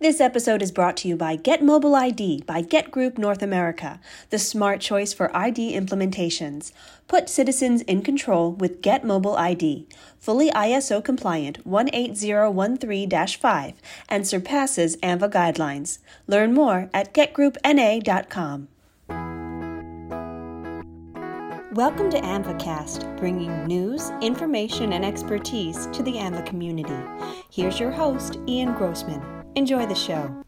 This episode is brought to you by Get Mobile ID by Get Group North America, the smart choice for ID implementations. Put citizens in control with Get Mobile ID, fully ISO compliant 18013 5, and surpasses AAMVA guidelines. Learn more at getgroupna.com. Welcome to AAMVAcast, bringing news, information, and expertise to the AAMVA community. Here's your host, Ian Grossman. Enjoy the show.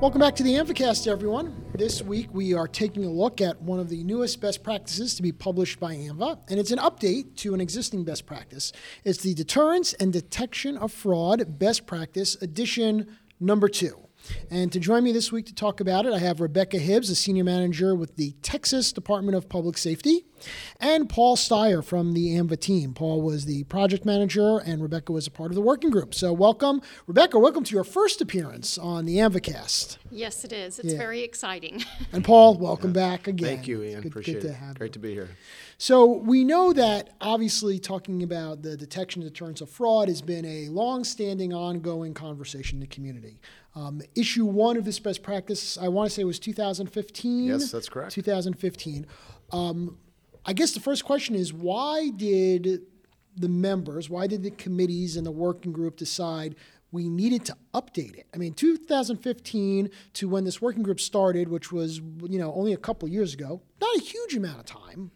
Welcome back to the AAMVAcast, everyone. This week we are taking a look at one of the newest best practices to be published by AAMVA, and it's an update to an existing best practice. It's the Deterrence and Detection of Fraud Best Practice Edition number two. And to join me this week to talk about it, I have Rebecca Hibbs, a senior manager with the Texas Department of Public Safety, and Paul Steier from the AAMVA team. Paul was the project manager, and Rebecca was a part of the working group. So, welcome, Rebecca. Welcome to your first appearance on the AAMVAcast. Yes, it is. It's Yeah. very exciting. And Paul, welcome back again. Thank you, Ian. Good, Appreciate good to it. have Great you. to be here. So we know that obviously talking about the detection and deterrence of fraud has been a long-standing, ongoing conversation in the community. Um, issue one of this best practice, I want to say, was 2015. Yes, that's correct. 2015. Um, I guess the first question is why did the members, why did the committees and the working group decide we needed to update it? I mean, 2015 to when this working group started, which was you know only a couple years ago, not a huge amount of time,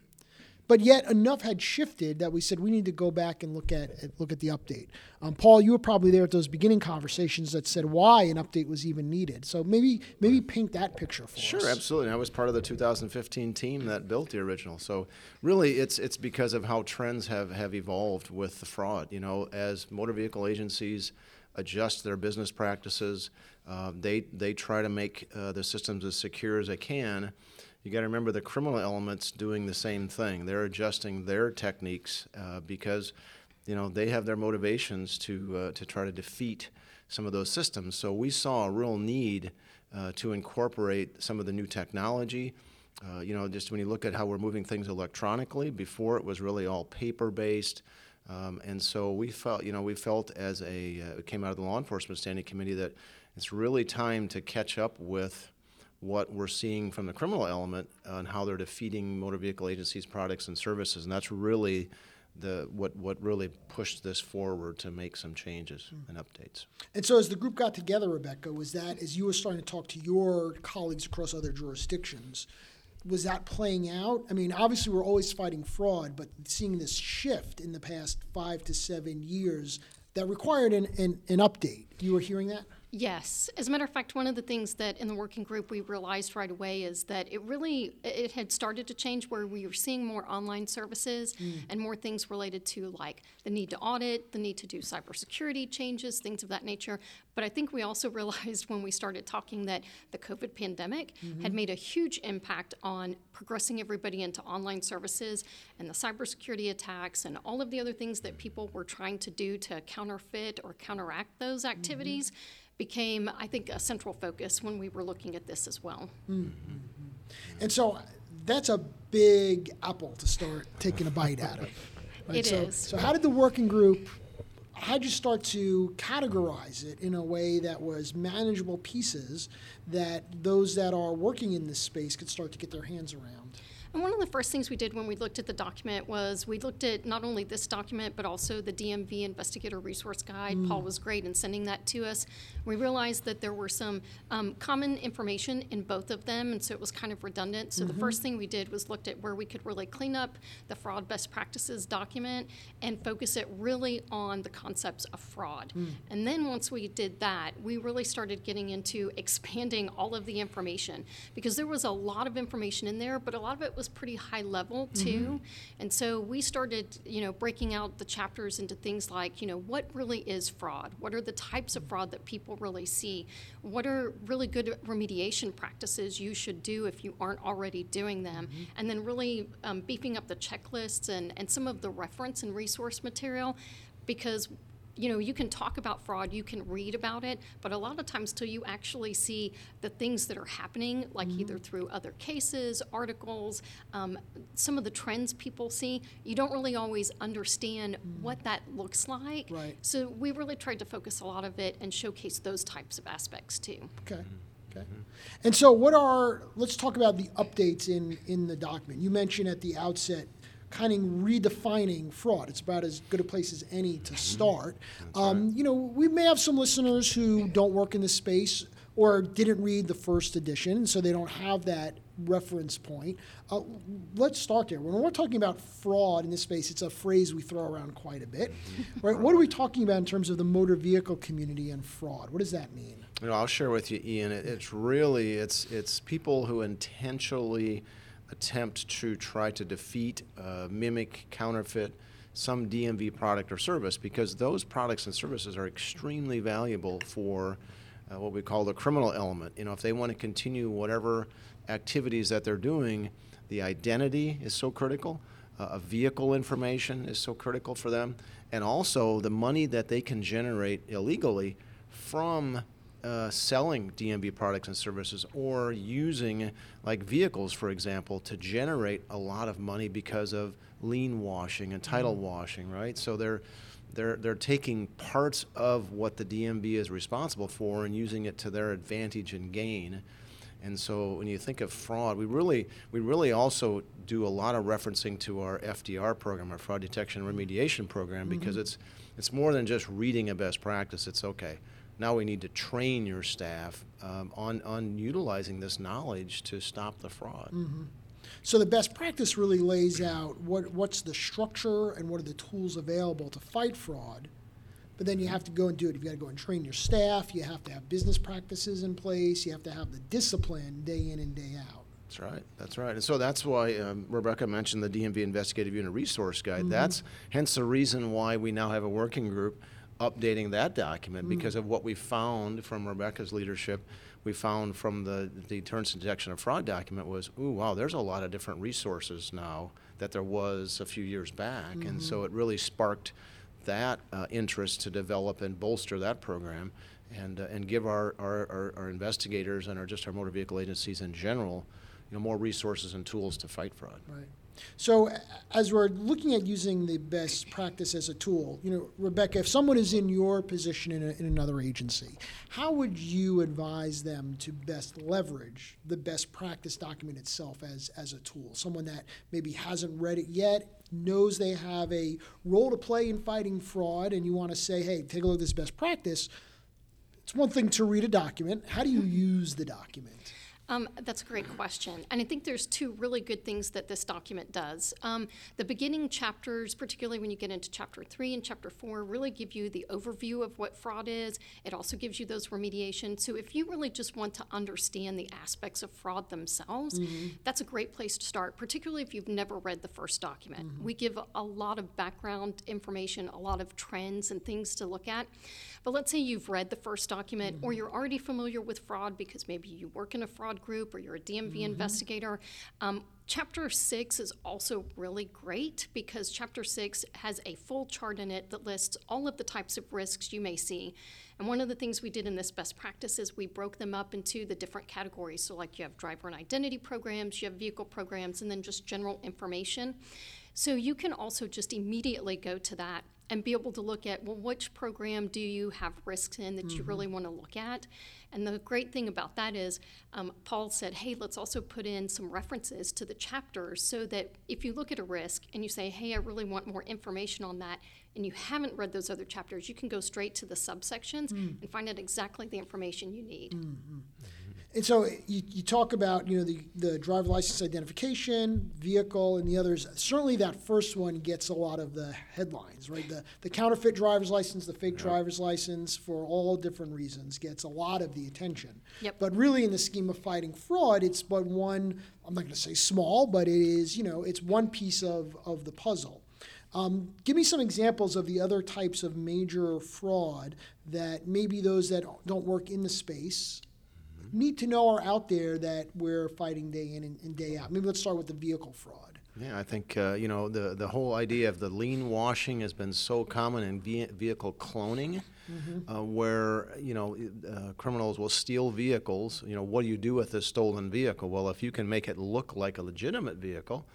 but yet enough had shifted that we said we need to go back and look at look at the update. Um, Paul, you were probably there at those beginning conversations that said why an update was even needed. So maybe maybe paint that picture for us. Sure, absolutely. I was part of the 2015 team that built the original. So really, it's it's because of how trends have, have evolved with the fraud. You know, as motor vehicle agencies adjust their business practices, uh, they they try to make uh, the systems as secure as they can. You got to remember the criminal elements doing the same thing. They're adjusting their techniques uh, because, you know, they have their motivations to uh, to try to defeat some of those systems. So we saw a real need uh, to incorporate some of the new technology. Uh, you know, just when you look at how we're moving things electronically, before it was really all paper-based. Um, and so we felt, you know, we felt as a, uh, came out of the law enforcement standing committee that it's really time to catch up with what we're seeing from the criminal element on how they're defeating motor vehicle agencies' products and services, and that's really the what what really pushed this forward to make some changes hmm. and updates. And so, as the group got together, Rebecca, was that as you were starting to talk to your colleagues across other jurisdictions, was that playing out? I mean, obviously, we're always fighting fraud, but seeing this shift in the past five to seven years that required an, an, an update. You were hearing that? Yes. As a matter of fact, one of the things that in the working group we realized right away is that it really it had started to change where we were seeing more online services mm. and more things related to like the need to audit, the need to do cybersecurity changes, things of that nature. But I think we also realized when we started talking that the COVID pandemic had mm-hmm. made a huge impact on progressing everybody into online services and the cybersecurity attacks and all of the other things that people were trying to do to counterfeit or counteract those mm-hmm. activities became, I think, a central focus when we were looking at this as well. Mm-hmm. And so, that's a big apple to start taking a bite out of. Right? It so, is. So, how did the working group? How did you start to categorize it in a way that was manageable pieces that those that are working in this space could start to get their hands around? And one of the first things we did when we looked at the document was we looked at not only this document, but also the DMV Investigator Resource Guide. Paul mm. was great in sending that to us. We realized that there were some um, common information in both of them, and so it was kind of redundant. So the mm-hmm. first thing we did was looked at where we could really clean up the fraud best practices document and focus it really on the concepts of fraud. Mm. And then once we did that, we really started getting into expanding all of the information because there was a lot of information in there, but a lot of it was pretty high level too. And so we started, you know, breaking out the chapters into things like, you know, what really is fraud? What are the types of fraud that people really see? What are really good remediation practices you should do if you aren't already doing them? And then really um, beefing up the checklists and, and some of the reference and resource material because you know, you can talk about fraud, you can read about it, but a lot of times till you actually see the things that are happening, like Mm-hmm. either through other cases, articles, um, some of the trends people see, you don't really always understand what that looks like. Right. So we really tried to focus a lot of it and showcase those types of aspects too. Okay. Okay. And so, what are? Let's talk about the updates in in the document. You mentioned at the outset, kind of redefining fraud. It's about as good a place as any to start. Um, You know, we may have some listeners who don't work in this space or didn't read the first edition, so they don't have that reference point. Uh, let's start there. When we're talking about fraud in this space, it's a phrase we throw around quite a bit. Right? What are we talking about in terms of the motor vehicle community and fraud? What does that mean? You know, I'll share with you, Ian. It, it's really it's it's people who intentionally attempt to try to defeat, uh, mimic, counterfeit some DMV product or service because those products and services are extremely valuable for uh, what we call the criminal element. You know, if they want to continue whatever activities that they're doing, the identity is so critical. Uh, a vehicle information is so critical for them, and also the money that they can generate illegally from uh, selling DMV products and services or using like vehicles, for example, to generate a lot of money because of lien washing and title washing, right? So they're they're they're taking parts of what the DMV is responsible for and using it to their advantage and gain. And so when you think of fraud, we really we really also do a lot of referencing to our FDR program, our fraud detection and remediation program, because it's it's more than just reading a best practice. It's okay. Now we need to train your staff um, on on utilizing this knowledge to stop the fraud. So the best practice really lays out what what's the structure and what are the tools available to fight fraud. But then you have to go and do it. You've got to go and train your staff. You have to have business practices in place. You have to have the discipline day in and day out. That's right. That's right. And so that's why um, Rebecca mentioned the DMV Investigative Unit Resource Guide. That's hence the reason why we now have a working group updating that document because of what we found from Rebecca's leadership. We found from the the Deterrence and Detection of Fraud document was, ooh, wow, there's a lot of different resources now that there was a few years back, and so it really sparked that uh, interest to develop and bolster that program and, uh, and give our, our, our, our investigators and our, just our motor vehicle agencies in general you know, more resources and tools to fight fraud. Right. So as we're looking at using the best practice as a tool, you know, Rebecca, if someone is in your position in, a, in another agency, how would you advise them to best leverage the best practice document itself as, as a tool? Someone that maybe hasn't read it yet, knows they have a role to play in fighting fraud, and you want to say, hey, take a look at this best practice. It's one thing to read a document. How do you use the document? Um, that's a great question. And I think there's two really good things that this document does. Um, the beginning chapters, particularly when you get into chapter three and chapter four, really give you the overview of what fraud is. It also gives you those remediation. So if you really just want to understand the aspects of fraud themselves, that's a great place to start, particularly if you've never read the first document. We give a lot of background information, a lot of trends and things to look at. But let's say you've read the first document or you're already familiar with fraud because maybe you work in a fraud group or you're a DMV investigator. Um, chapter six is also really great because chapter six has a full chart in it that lists all of the types of risks you may see. And one of the things we did in this best practice is we broke them up into the different categories. So, like you have driver and identity programs, you have vehicle programs, and then just general information. So, you can also just immediately go to that and be able to look at well which program do you have risks in that you mm-hmm. really want to look at? And the great thing about that is um, paul said hey let's also put in some references to the chapters so that if you look at a risk and you say hey i really want more information on that and you haven't read those other chapters you can go straight to the subsections mm. and find out exactly the information you need mm-hmm. And so you, you talk about you know the, the driver license identification, vehicle, and the others. Certainly, that first one gets a lot of the headlines, right? The the counterfeit driver's license, the fake driver's license, for all different reasons, gets a lot of the attention. Yep. But really, in the scheme of fighting fraud, it's but one. I'm not going to say small, but it is you know it's one piece of of the puzzle. Um, give me some examples of the other types of major fraud that maybe those that don't work in the space need to know are out there that we're fighting day in and, and day out. Maybe let's start with the vehicle fraud. Yeah, I think uh, you know the the whole idea of the lien washing has been so common in ve- vehicle cloning, mm-hmm. uh, where you know uh, criminals will steal vehicles. You know, what do you do with a stolen vehicle? Well, if you can make it look like a legitimate vehicle,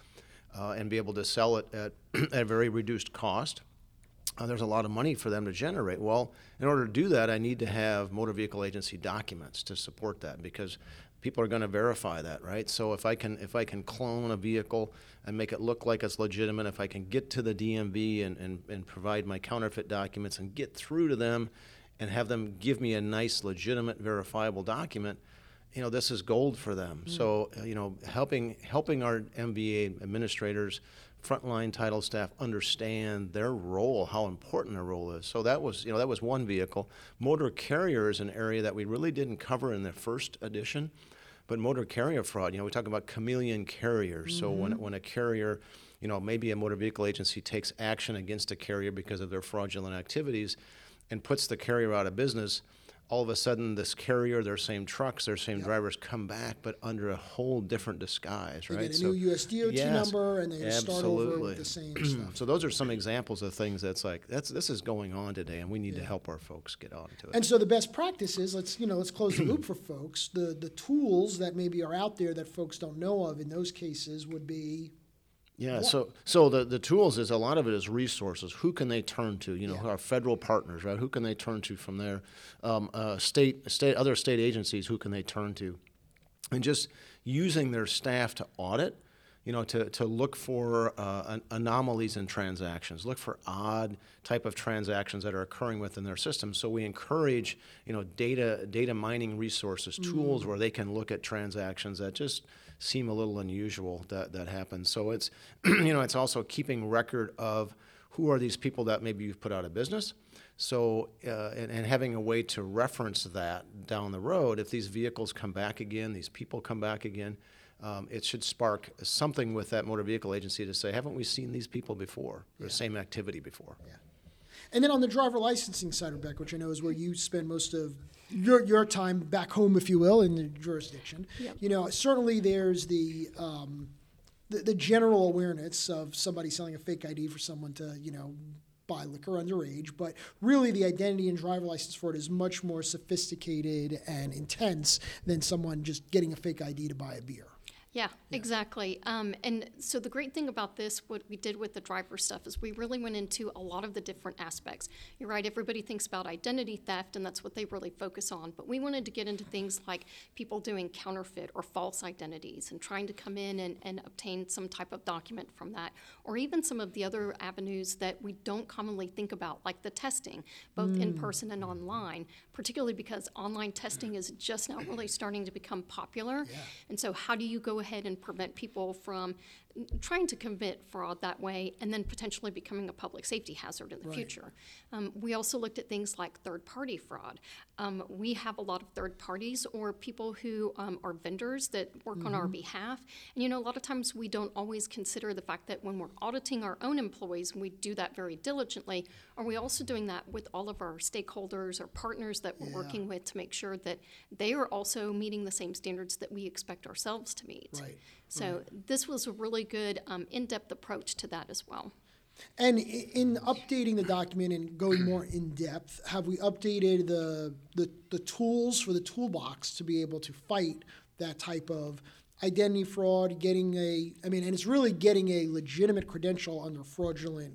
uh, and be able to sell it at at a very reduced cost, uh, there's a lot of money for them to generate. Well, in order to do that, I need to have motor vehicle agency documents to support that because people are going to verify that, right? So if I can if I can clone a vehicle and make it look like it's legitimate, if I can get to the DMV and, and, and provide my counterfeit documents and get through to them and have them give me a nice, legitimate, verifiable document, you know, this is gold for them. Mm. So, uh, you know, helping helping our MVA administrators frontline title staff understand their role, how important their role is. So that was, you know, that was one vehicle. Motor carrier is an area that we really didn't cover in the first edition, but motor carrier fraud, you know, we talk about chameleon carriers. Mm-hmm. So when, mm-hmm. when a carrier, you know, maybe a motor vehicle agency takes action against a carrier because of their fraudulent activities and puts the carrier out of business – all of a sudden this carrier, their same trucks, their same yep. drivers come back, but under a whole different disguise, they right? Get a so, new USDOT yes, number, and they absolutely. start over with the same stuff. so those are some examples of things that's like that's this is going on today, and we need yeah. to help our folks get on to it. And so the best practices, let's you know, let's close the loop for folks. The the tools that maybe are out there that folks don't know of in those cases would be yeah, so so the, the tools is a lot of it is resources. Who can they turn to? You know, yeah. our federal partners, right? Who can they turn to from there? Um, uh, state state other state agencies. Who can they turn to? And just using their staff to audit, you know, to, to look for uh, anomalies in transactions, look for odd type of transactions that are occurring within their system. So we encourage, you know, data data mining resources, mm. tools where they can look at transactions that just seem a little unusual that that happens. So it's you know it's also keeping record of who are these people that maybe you've put out of business. So uh, and, and having a way to reference that down the road, if these vehicles come back again, these people come back again. Um, it should spark something with that motor vehicle agency to say, haven't we seen these people before, yeah. the same activity before? Yeah. And then on the driver licensing side, Rebecca, which I know is where you spend most of your your time back home, if you will, in the jurisdiction. Yep. You know, certainly there's the, um, the the general awareness of somebody selling a fake ID for someone to you know buy liquor underage, but really the identity and driver license fraud is much more sophisticated and intense than someone just getting a fake ID to buy a beer. Yeah, yeah. exactly. Um, and so the great thing about this, what we did with the driver stuff, is we really went into a lot of the different aspects. You're right, everybody thinks about identity theft, and that's what they really focus on. But we wanted to get into things like people doing counterfeit or false identities and trying to come in and, and obtain some type of document from that, or even some of the other avenues that we don't commonly think about, like the testing, both mm. in person and online, particularly because online testing is just now really starting to become popular. Yeah. And so, how do you go ahead and prevent people from trying to commit fraud that way and then potentially becoming a public safety hazard in the right. future. Um, we also looked at things like third party fraud. Um, we have a lot of third parties or people who um, are vendors that work mm-hmm. on our mm-hmm. behalf. And you know, a lot of times we don't always consider the fact that when we're auditing our own employees, we do that very diligently, are we also doing that with all of our stakeholders or partners that we're yeah. working with to make sure that they are also meeting the same standards that we expect ourselves to meet? Right. So right. this was a really good um, in-depth approach to that as well. And in updating the document and going more in depth, have we updated the, the, the tools for the toolbox to be able to fight that type of identity fraud, getting a, I mean, and it's really getting a legitimate credential under fraudulent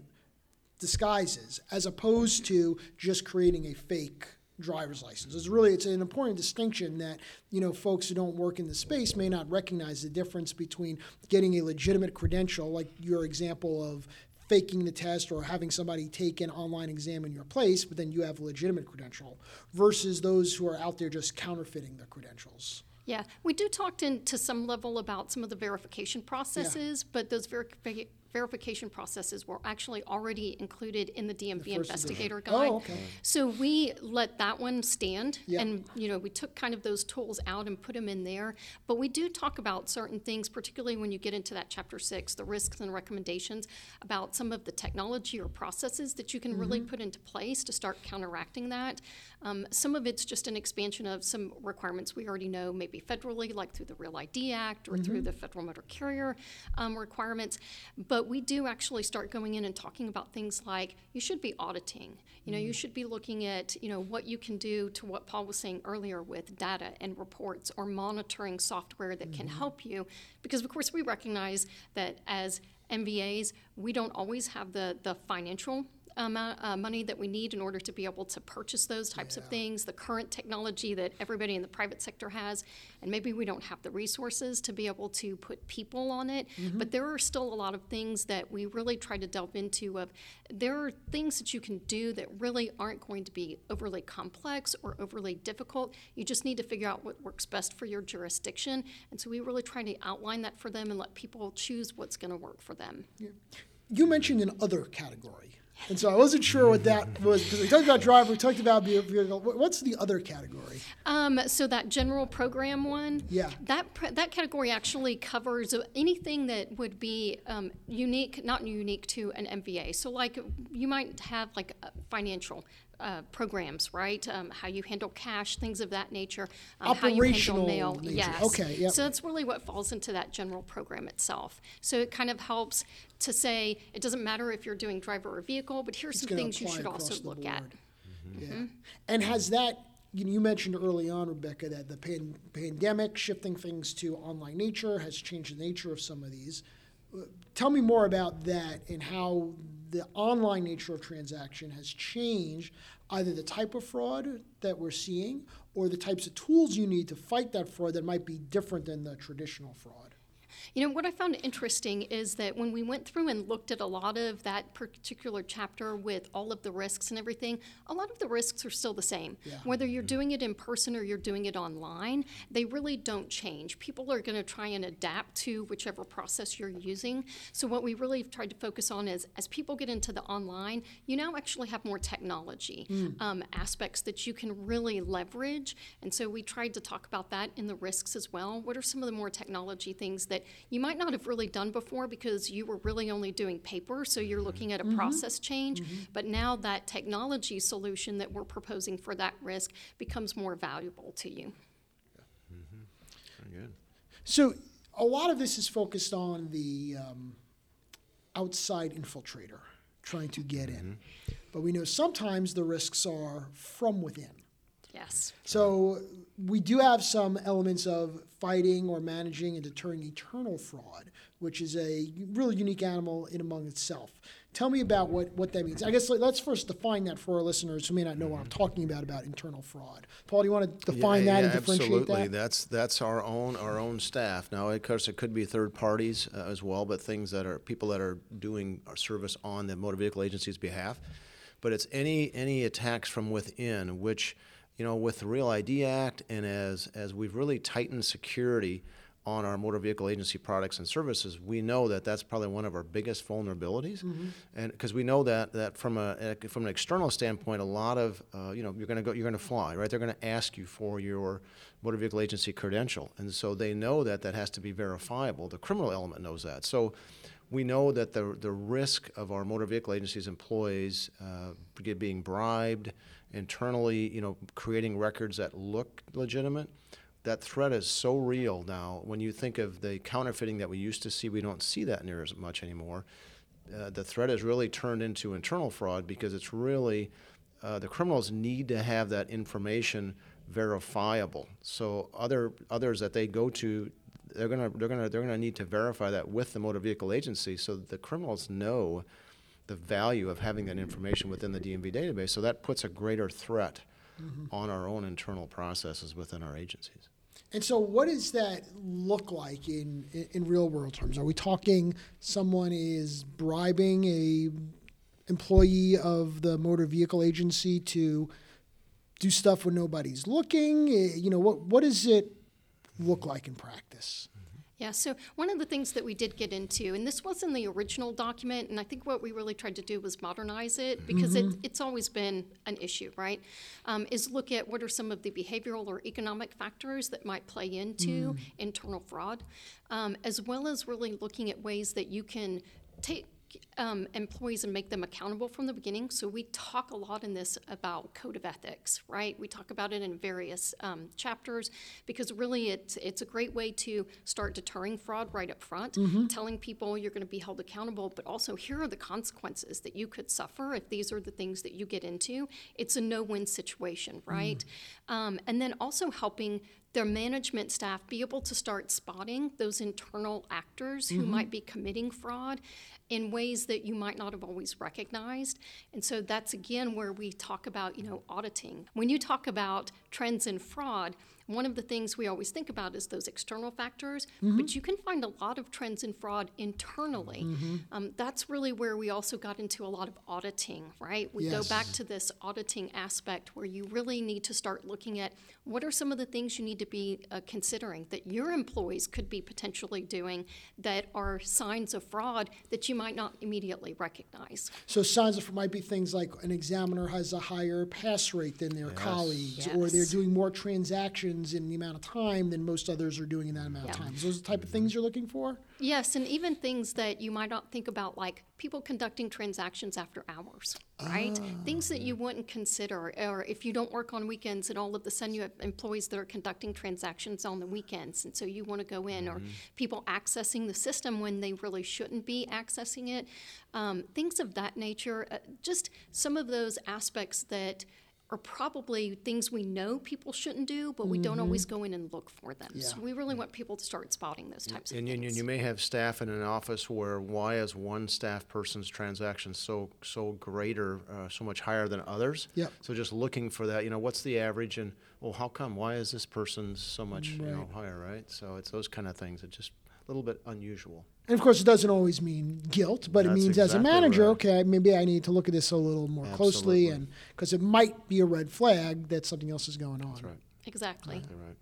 disguises, as opposed to just creating a fake driver's license. It's really it's an important distinction that you know folks who don't work in the space may not recognize the difference between getting a legitimate credential, like your example of faking the test or having somebody take an online exam in your place, but then you have a legitimate credential, versus those who are out there just counterfeiting their credentials. Yeah, we do talk to, to some level about some of the verification processes, yeah. but those verification verification processes were actually already included in the DMV first investigator edition. guide. Oh, okay. So we let that one stand, Yeah. and you know we took kind of those tools out and put them in there. But we do talk about certain things, particularly when you get into that chapter six, the risks and recommendations, about some of the technology or processes that you can really Mm-hmm. put into place to start counteracting that. Um, some of it's just an expansion of some requirements we already know, maybe federally, like through the Real ID Act or through the Federal Motor Carrier um, requirements. But we do actually start going in and talking about things like you should be auditing. You know, you mm-hmm. should be looking at you know what you can do to what Paul was saying earlier with data and reports or monitoring software that can mm-hmm. help you, because of course we recognize that as MVAs we don't always have the the financial amount uh, money that we need in order to be able to purchase those types of things, the current technology that everybody in the private sector has, and maybe we don't have the resources to be able to put people on it. But there are still a lot of things that we really try to delve into. Of there are things that you can do that really aren't going to be overly complex or overly difficult. You just need to figure out what works best for your jurisdiction, and so we really try to outline that for them and let people choose what's going to work for them. You mentioned an other category. And so I wasn't sure what that was because we talked about driver, we talked about vehicle. What's the other category? Um, so that general program one, Yeah. that pr- that category actually covers anything that would be um, unique, not unique to an MVA. So like you might have like financial. Uh, programs, right? Um, how you handle cash, things of that nature. Um, how you Operational handle mail. nature. Yes. Okay, yep. So that's really what falls into that general program itself. So it kind of helps to say it doesn't matter if you're doing driver or vehicle, but here's It's some things you should also look at. board. Yeah. And has that, you, know, you mentioned early on, Rebecca, that the pan- pandemic shifting things to online nature has changed the nature of some of these. Uh, Tell me more about that and how the online nature of transaction has changed either the type of fraud that we're seeing or the types of tools you need to fight that fraud that might be different than the traditional fraud. You know, what I found interesting is that when we went through and looked at a lot of that particular chapter with all of the risks and everything, a lot of the risks are still the same. Yeah. Whether you're doing it in person or you're doing it online, they really don't change. People are going to try and adapt to whichever process you're using. So, what we really have tried to focus on is as people get into the online, you now actually have more technology um, aspects that you can really leverage. And so, we tried to talk about that in the risks as well. What are some of the more technology things that you might not have really done before because you were really only doing paper, so you're mm-hmm. looking at a mm-hmm. process change. Mm-hmm. But now that technology solution that we're proposing for that risk becomes more valuable to you. Very good. So a lot of this is focused on the um, outside infiltrator trying to get in. But we know sometimes the risks are from within. Yes. So we do have some elements of fighting or managing and deterring eternal fraud, which is a really unique animal in among itself. Tell me about what, what that means. I guess let- let's first define that for our listeners who may not know what I'm talking about about internal fraud. Paul, do you want to define Yeah, that yeah, and differentiate absolutely. that? That's that's our own our own staff. Now, of course, it could be third parties uh, as well, but things that are people that are doing our service on the motor vehicle agency's behalf. But it's any any attacks from within, which you know, with the Real ID Act, and as as we've really tightened security on our motor vehicle agency products and services, we know that that's probably one of our biggest vulnerabilities, and because we know that that from a from an external standpoint, a lot of uh, you know you're going to go you're going to fly right. They're going to ask you for your motor vehicle agency credential, and so they know that that has to be verifiable. The criminal element knows that, so. We know that the, the risk of our motor vehicle agency's employees uh, get- being bribed, internally, you know, creating records that look legitimate, that threat is so real now. When you think of the counterfeiting that we used to see, we don't see that near as much anymore. Uh, the threat has really turned into internal fraud because it's really uh, the criminals need to have that information verifiable. So other others that they go to, they're gonna they're gonna they're gonna need to verify that with the motor vehicle agency, so the criminals know the value of having that information within the DMV database. So that puts a greater threat on our own internal processes within our agencies. And so, what does that look like in, in, in real world terms? Are we talking someone is bribing a employee of the motor vehicle agency to do stuff when nobody's looking? Eh, You know, what what does it look like in practice? Yeah, so one of the things that we did get into, and this wasn't the original document, and I think what we really tried to do was modernize it because it, it's always been an issue, right? Um, is look at what are some of the behavioral or economic factors that might play into internal fraud, um, as well as really looking at ways that you can take um, employees and make them accountable from the beginning. So we talk a lot in this about code of ethics, right? We talk about it in various um, chapters because really it's it's a great way to start deterring fraud right up front, telling people you're going to be held accountable, but also here are the consequences that you could suffer if these are the things that you get into. It's a no-win situation, right? Um, and then also helping their management staff be able to start spotting those internal actors who might be committing fraud in ways that you might not have always recognized. And so that's again where we talk about, you know, auditing. When you talk about trends in fraud, one of the things we always think about is those external factors, but you can find a lot of trends in fraud internally. Um, that's really where we also got into a lot of auditing, right? We go back to this auditing aspect where you really need to start looking at what are some of the things you need to be uh, considering that your employees could be potentially doing that are signs of fraud that you might not immediately recognize. So signs of fraud might be things like an examiner has a higher pass rate than their colleagues, or they're doing more transactions in the amount of time than most others are doing in that amount of time. So those the type of things you're looking for? Yes, and even things that you might not think about, like people conducting transactions after hours, right? Things that you wouldn't consider, or if you don't work on weekends and all of a sudden you have employees that are conducting transactions on the weekends, and so you want to go in, or people accessing the system when they really shouldn't be accessing it, um, things of that nature. Uh, just some of those aspects that are probably things we know people shouldn't do, but we don't always go in and look for them. So we really want people to start spotting those types of And you, things. you may have staff in an office where why is one staff person's transaction so so greater, uh, so much higher than others? Yep. So just looking for that, you know, what's the average, and well, how come? Why is this person so much you know higher, right? So it's those kind of things that just a little bit unusual. And of course, it doesn't always mean guilt, but it That's means as a manager, right. okay, maybe I need to look at this a little more closely, and because it might be a red flag that something else is going on. That's right. Exactly. You're right.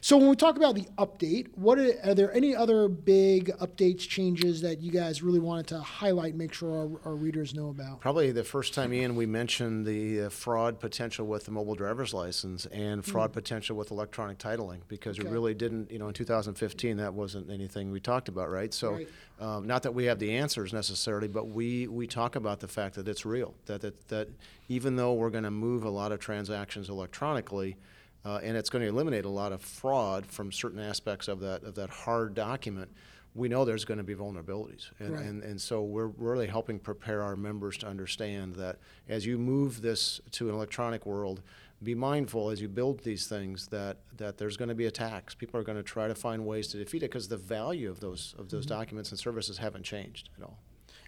So when we talk about the update, what are, are there any other big updates, changes that you guys really wanted to highlight, and make sure our, our readers know about? Probably the first time, Ian, we mentioned the uh, fraud potential with the mobile driver's license and fraud potential with electronic titling because we really didn't, you know, in 2015, that wasn't anything we talked about, right? So, Right. um, not that we have the answers necessarily, but we, we talk about the fact that it's real, that, that, that even though we're going to move a lot of transactions electronically, uh, and it's going to eliminate a lot of fraud from certain aspects of that, of that hard document, we know there's going to be vulnerabilities. And, Right. and, and so we're really helping prepare our members to understand that as you move this to an electronic world, be mindful as you build these things that, that there's going to be attacks. People are going to try to find ways to defeat it because the value of those, of those documents and services haven't changed at all.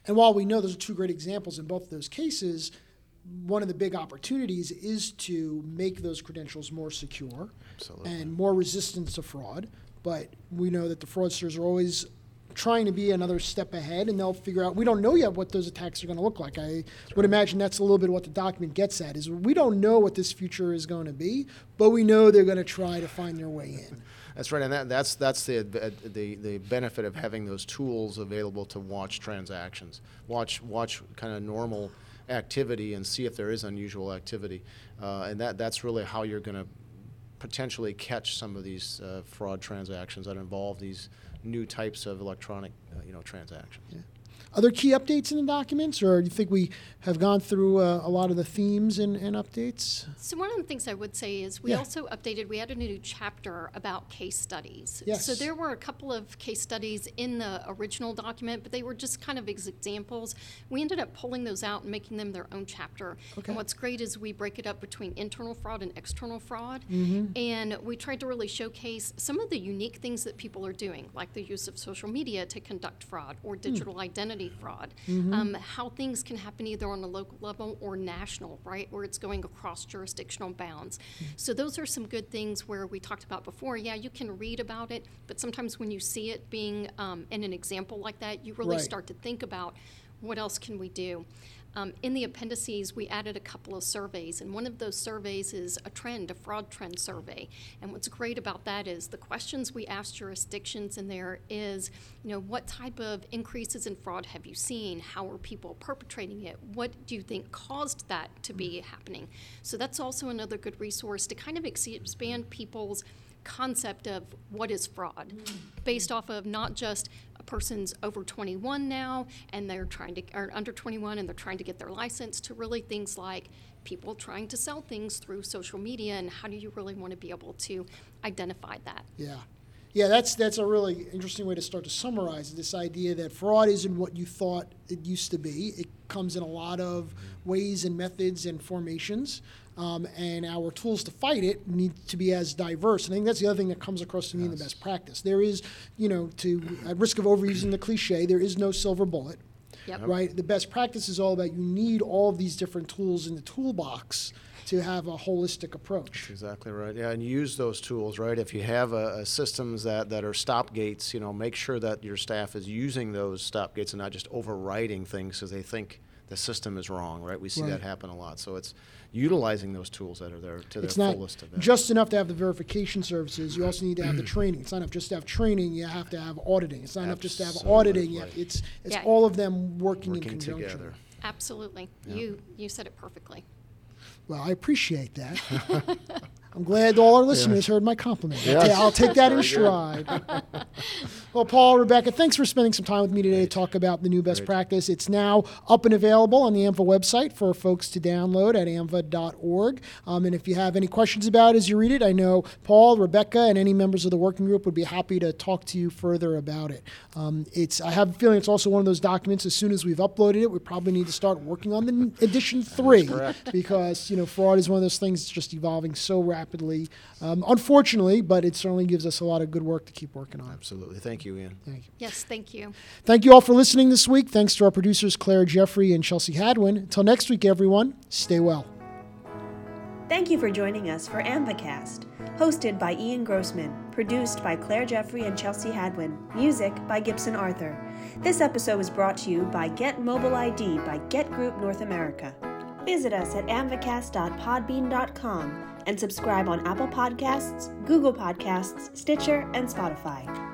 And while we know those are two great examples in both of those cases, one of the big opportunities is to make those credentials more secure Absolutely. and more resistant to fraud. But we know that the fraudsters are always trying to be another step ahead, and they'll figure out. We don't know yet what those attacks are going to look like. I would imagine that's a little bit what the document gets at. Is we don't know what this future is going to be, but we know they're going to try to find their way in. That's right, and that, that's that's the, uh, the the benefit of having those tools available to watch transactions, watch watch kind of normal activity, and see if there is unusual activity, uh, and that that's really how you're going to potentially catch some of these uh, fraud transactions that involve these new types of electronic, uh, you know, transactions. Other key updates in the documents, or do you think we have gone through uh, a lot of the themes and, and updates? So one of the things I would say is we Yeah. also updated. We added a new chapter about case studies. Yes. So there were a couple of case studies in the original document, but they were just kind of examples. We ended up pulling those out and making them their own chapter. Okay. And what's great is we break it up between internal fraud and external fraud, Mm-hmm. and we tried to really showcase some of the unique things that people are doing, like the use of social media to conduct fraud or Hmm. digital identity fraud. Mm-hmm. Um, how things can happen either on a local level or national, right, where it's going across jurisdictional bounds. So those are some good things where we talked about before. Yeah, you can read about it, but sometimes when you see it being um, in an example like that, you really Right. start to think about what else can we do. Um, in the appendices, we added a couple of surveys, and one of those surveys is a trend, a fraud trend survey. And what's great about that is the questions we ask jurisdictions in there is, you know, what type of increases in fraud have you seen? How are people perpetrating it? What do you think caused that to be happening? So that's also another good resource to kind of expand people's concept of what is fraud based off of not just person's over 21 now and they're trying to or under 21 and they're trying to get their license to really things like people trying to sell things through social media and how do you really want to be able to identify that Yeah. Yeah, that's that's a really interesting way to start to summarize this idea that fraud isn't what you thought it used to be. It comes in a lot of ways and methods and formations, um, and our tools to fight it need to be as diverse. And I think that's the other thing that comes across to me in the best practice. There is, you know, to at risk of overusing the cliche, there is no silver bullet. Yep. Right. The best practice is all about you need all of these different tools in the toolbox to have a holistic approach. Exactly right. Yeah, and use those tools, right? If you have a, a systems that, that are stop gates, you know, make sure that your staff is using those stop gates and not just overriding things because they think the system is wrong, right? We see Right. that happen a lot. So it's utilizing those tools that are there to It's their not fullest ability. just enough to have the verification services. You also need to have the training. It's not enough just to have training. You have to have auditing. It's not enough just to have auditing. You- Absolutely. It's it's Yeah. all of them working, in conjunction. together. absolutely you you said it perfectly Well, I appreciate that. I'm glad all our listeners heard my compliment. I'll, I'll take that in stride. well, Paul, Rebecca, thanks for spending some time with me today to talk about the new best practice. It's now up and available on the AAMVA website for folks to download at aamva.org. Um, and if you have any questions about it as you read it, I know Paul, Rebecca, and any members of the working group would be happy to talk to you further about it. Um, it's I have a feeling it's also one of those documents. As soon as we've uploaded it, we probably need to start working on the edition three because you know fraud is one of those things that's just evolving so rapidly. Um, unfortunately, but it certainly gives us a lot of good work to keep working on. Absolutely. Thank you, Ian. Thank you. yes thank you Thank you all for listening this week. Thanks to our producers Claire Jeffrey and Chelsea Hadwin. Until next week, everyone, stay well. Thank you for joining us for AAMVAcast, hosted by Ian Grossman, produced by Claire Jeffrey and Chelsea Hadwin, music by Gibson Arthur. This episode was brought to you by Get Mobile ID by Get Group North America. Visit us at aamvacast.podbean.com and subscribe on Apple Podcasts, Google Podcasts, Stitcher, and Spotify.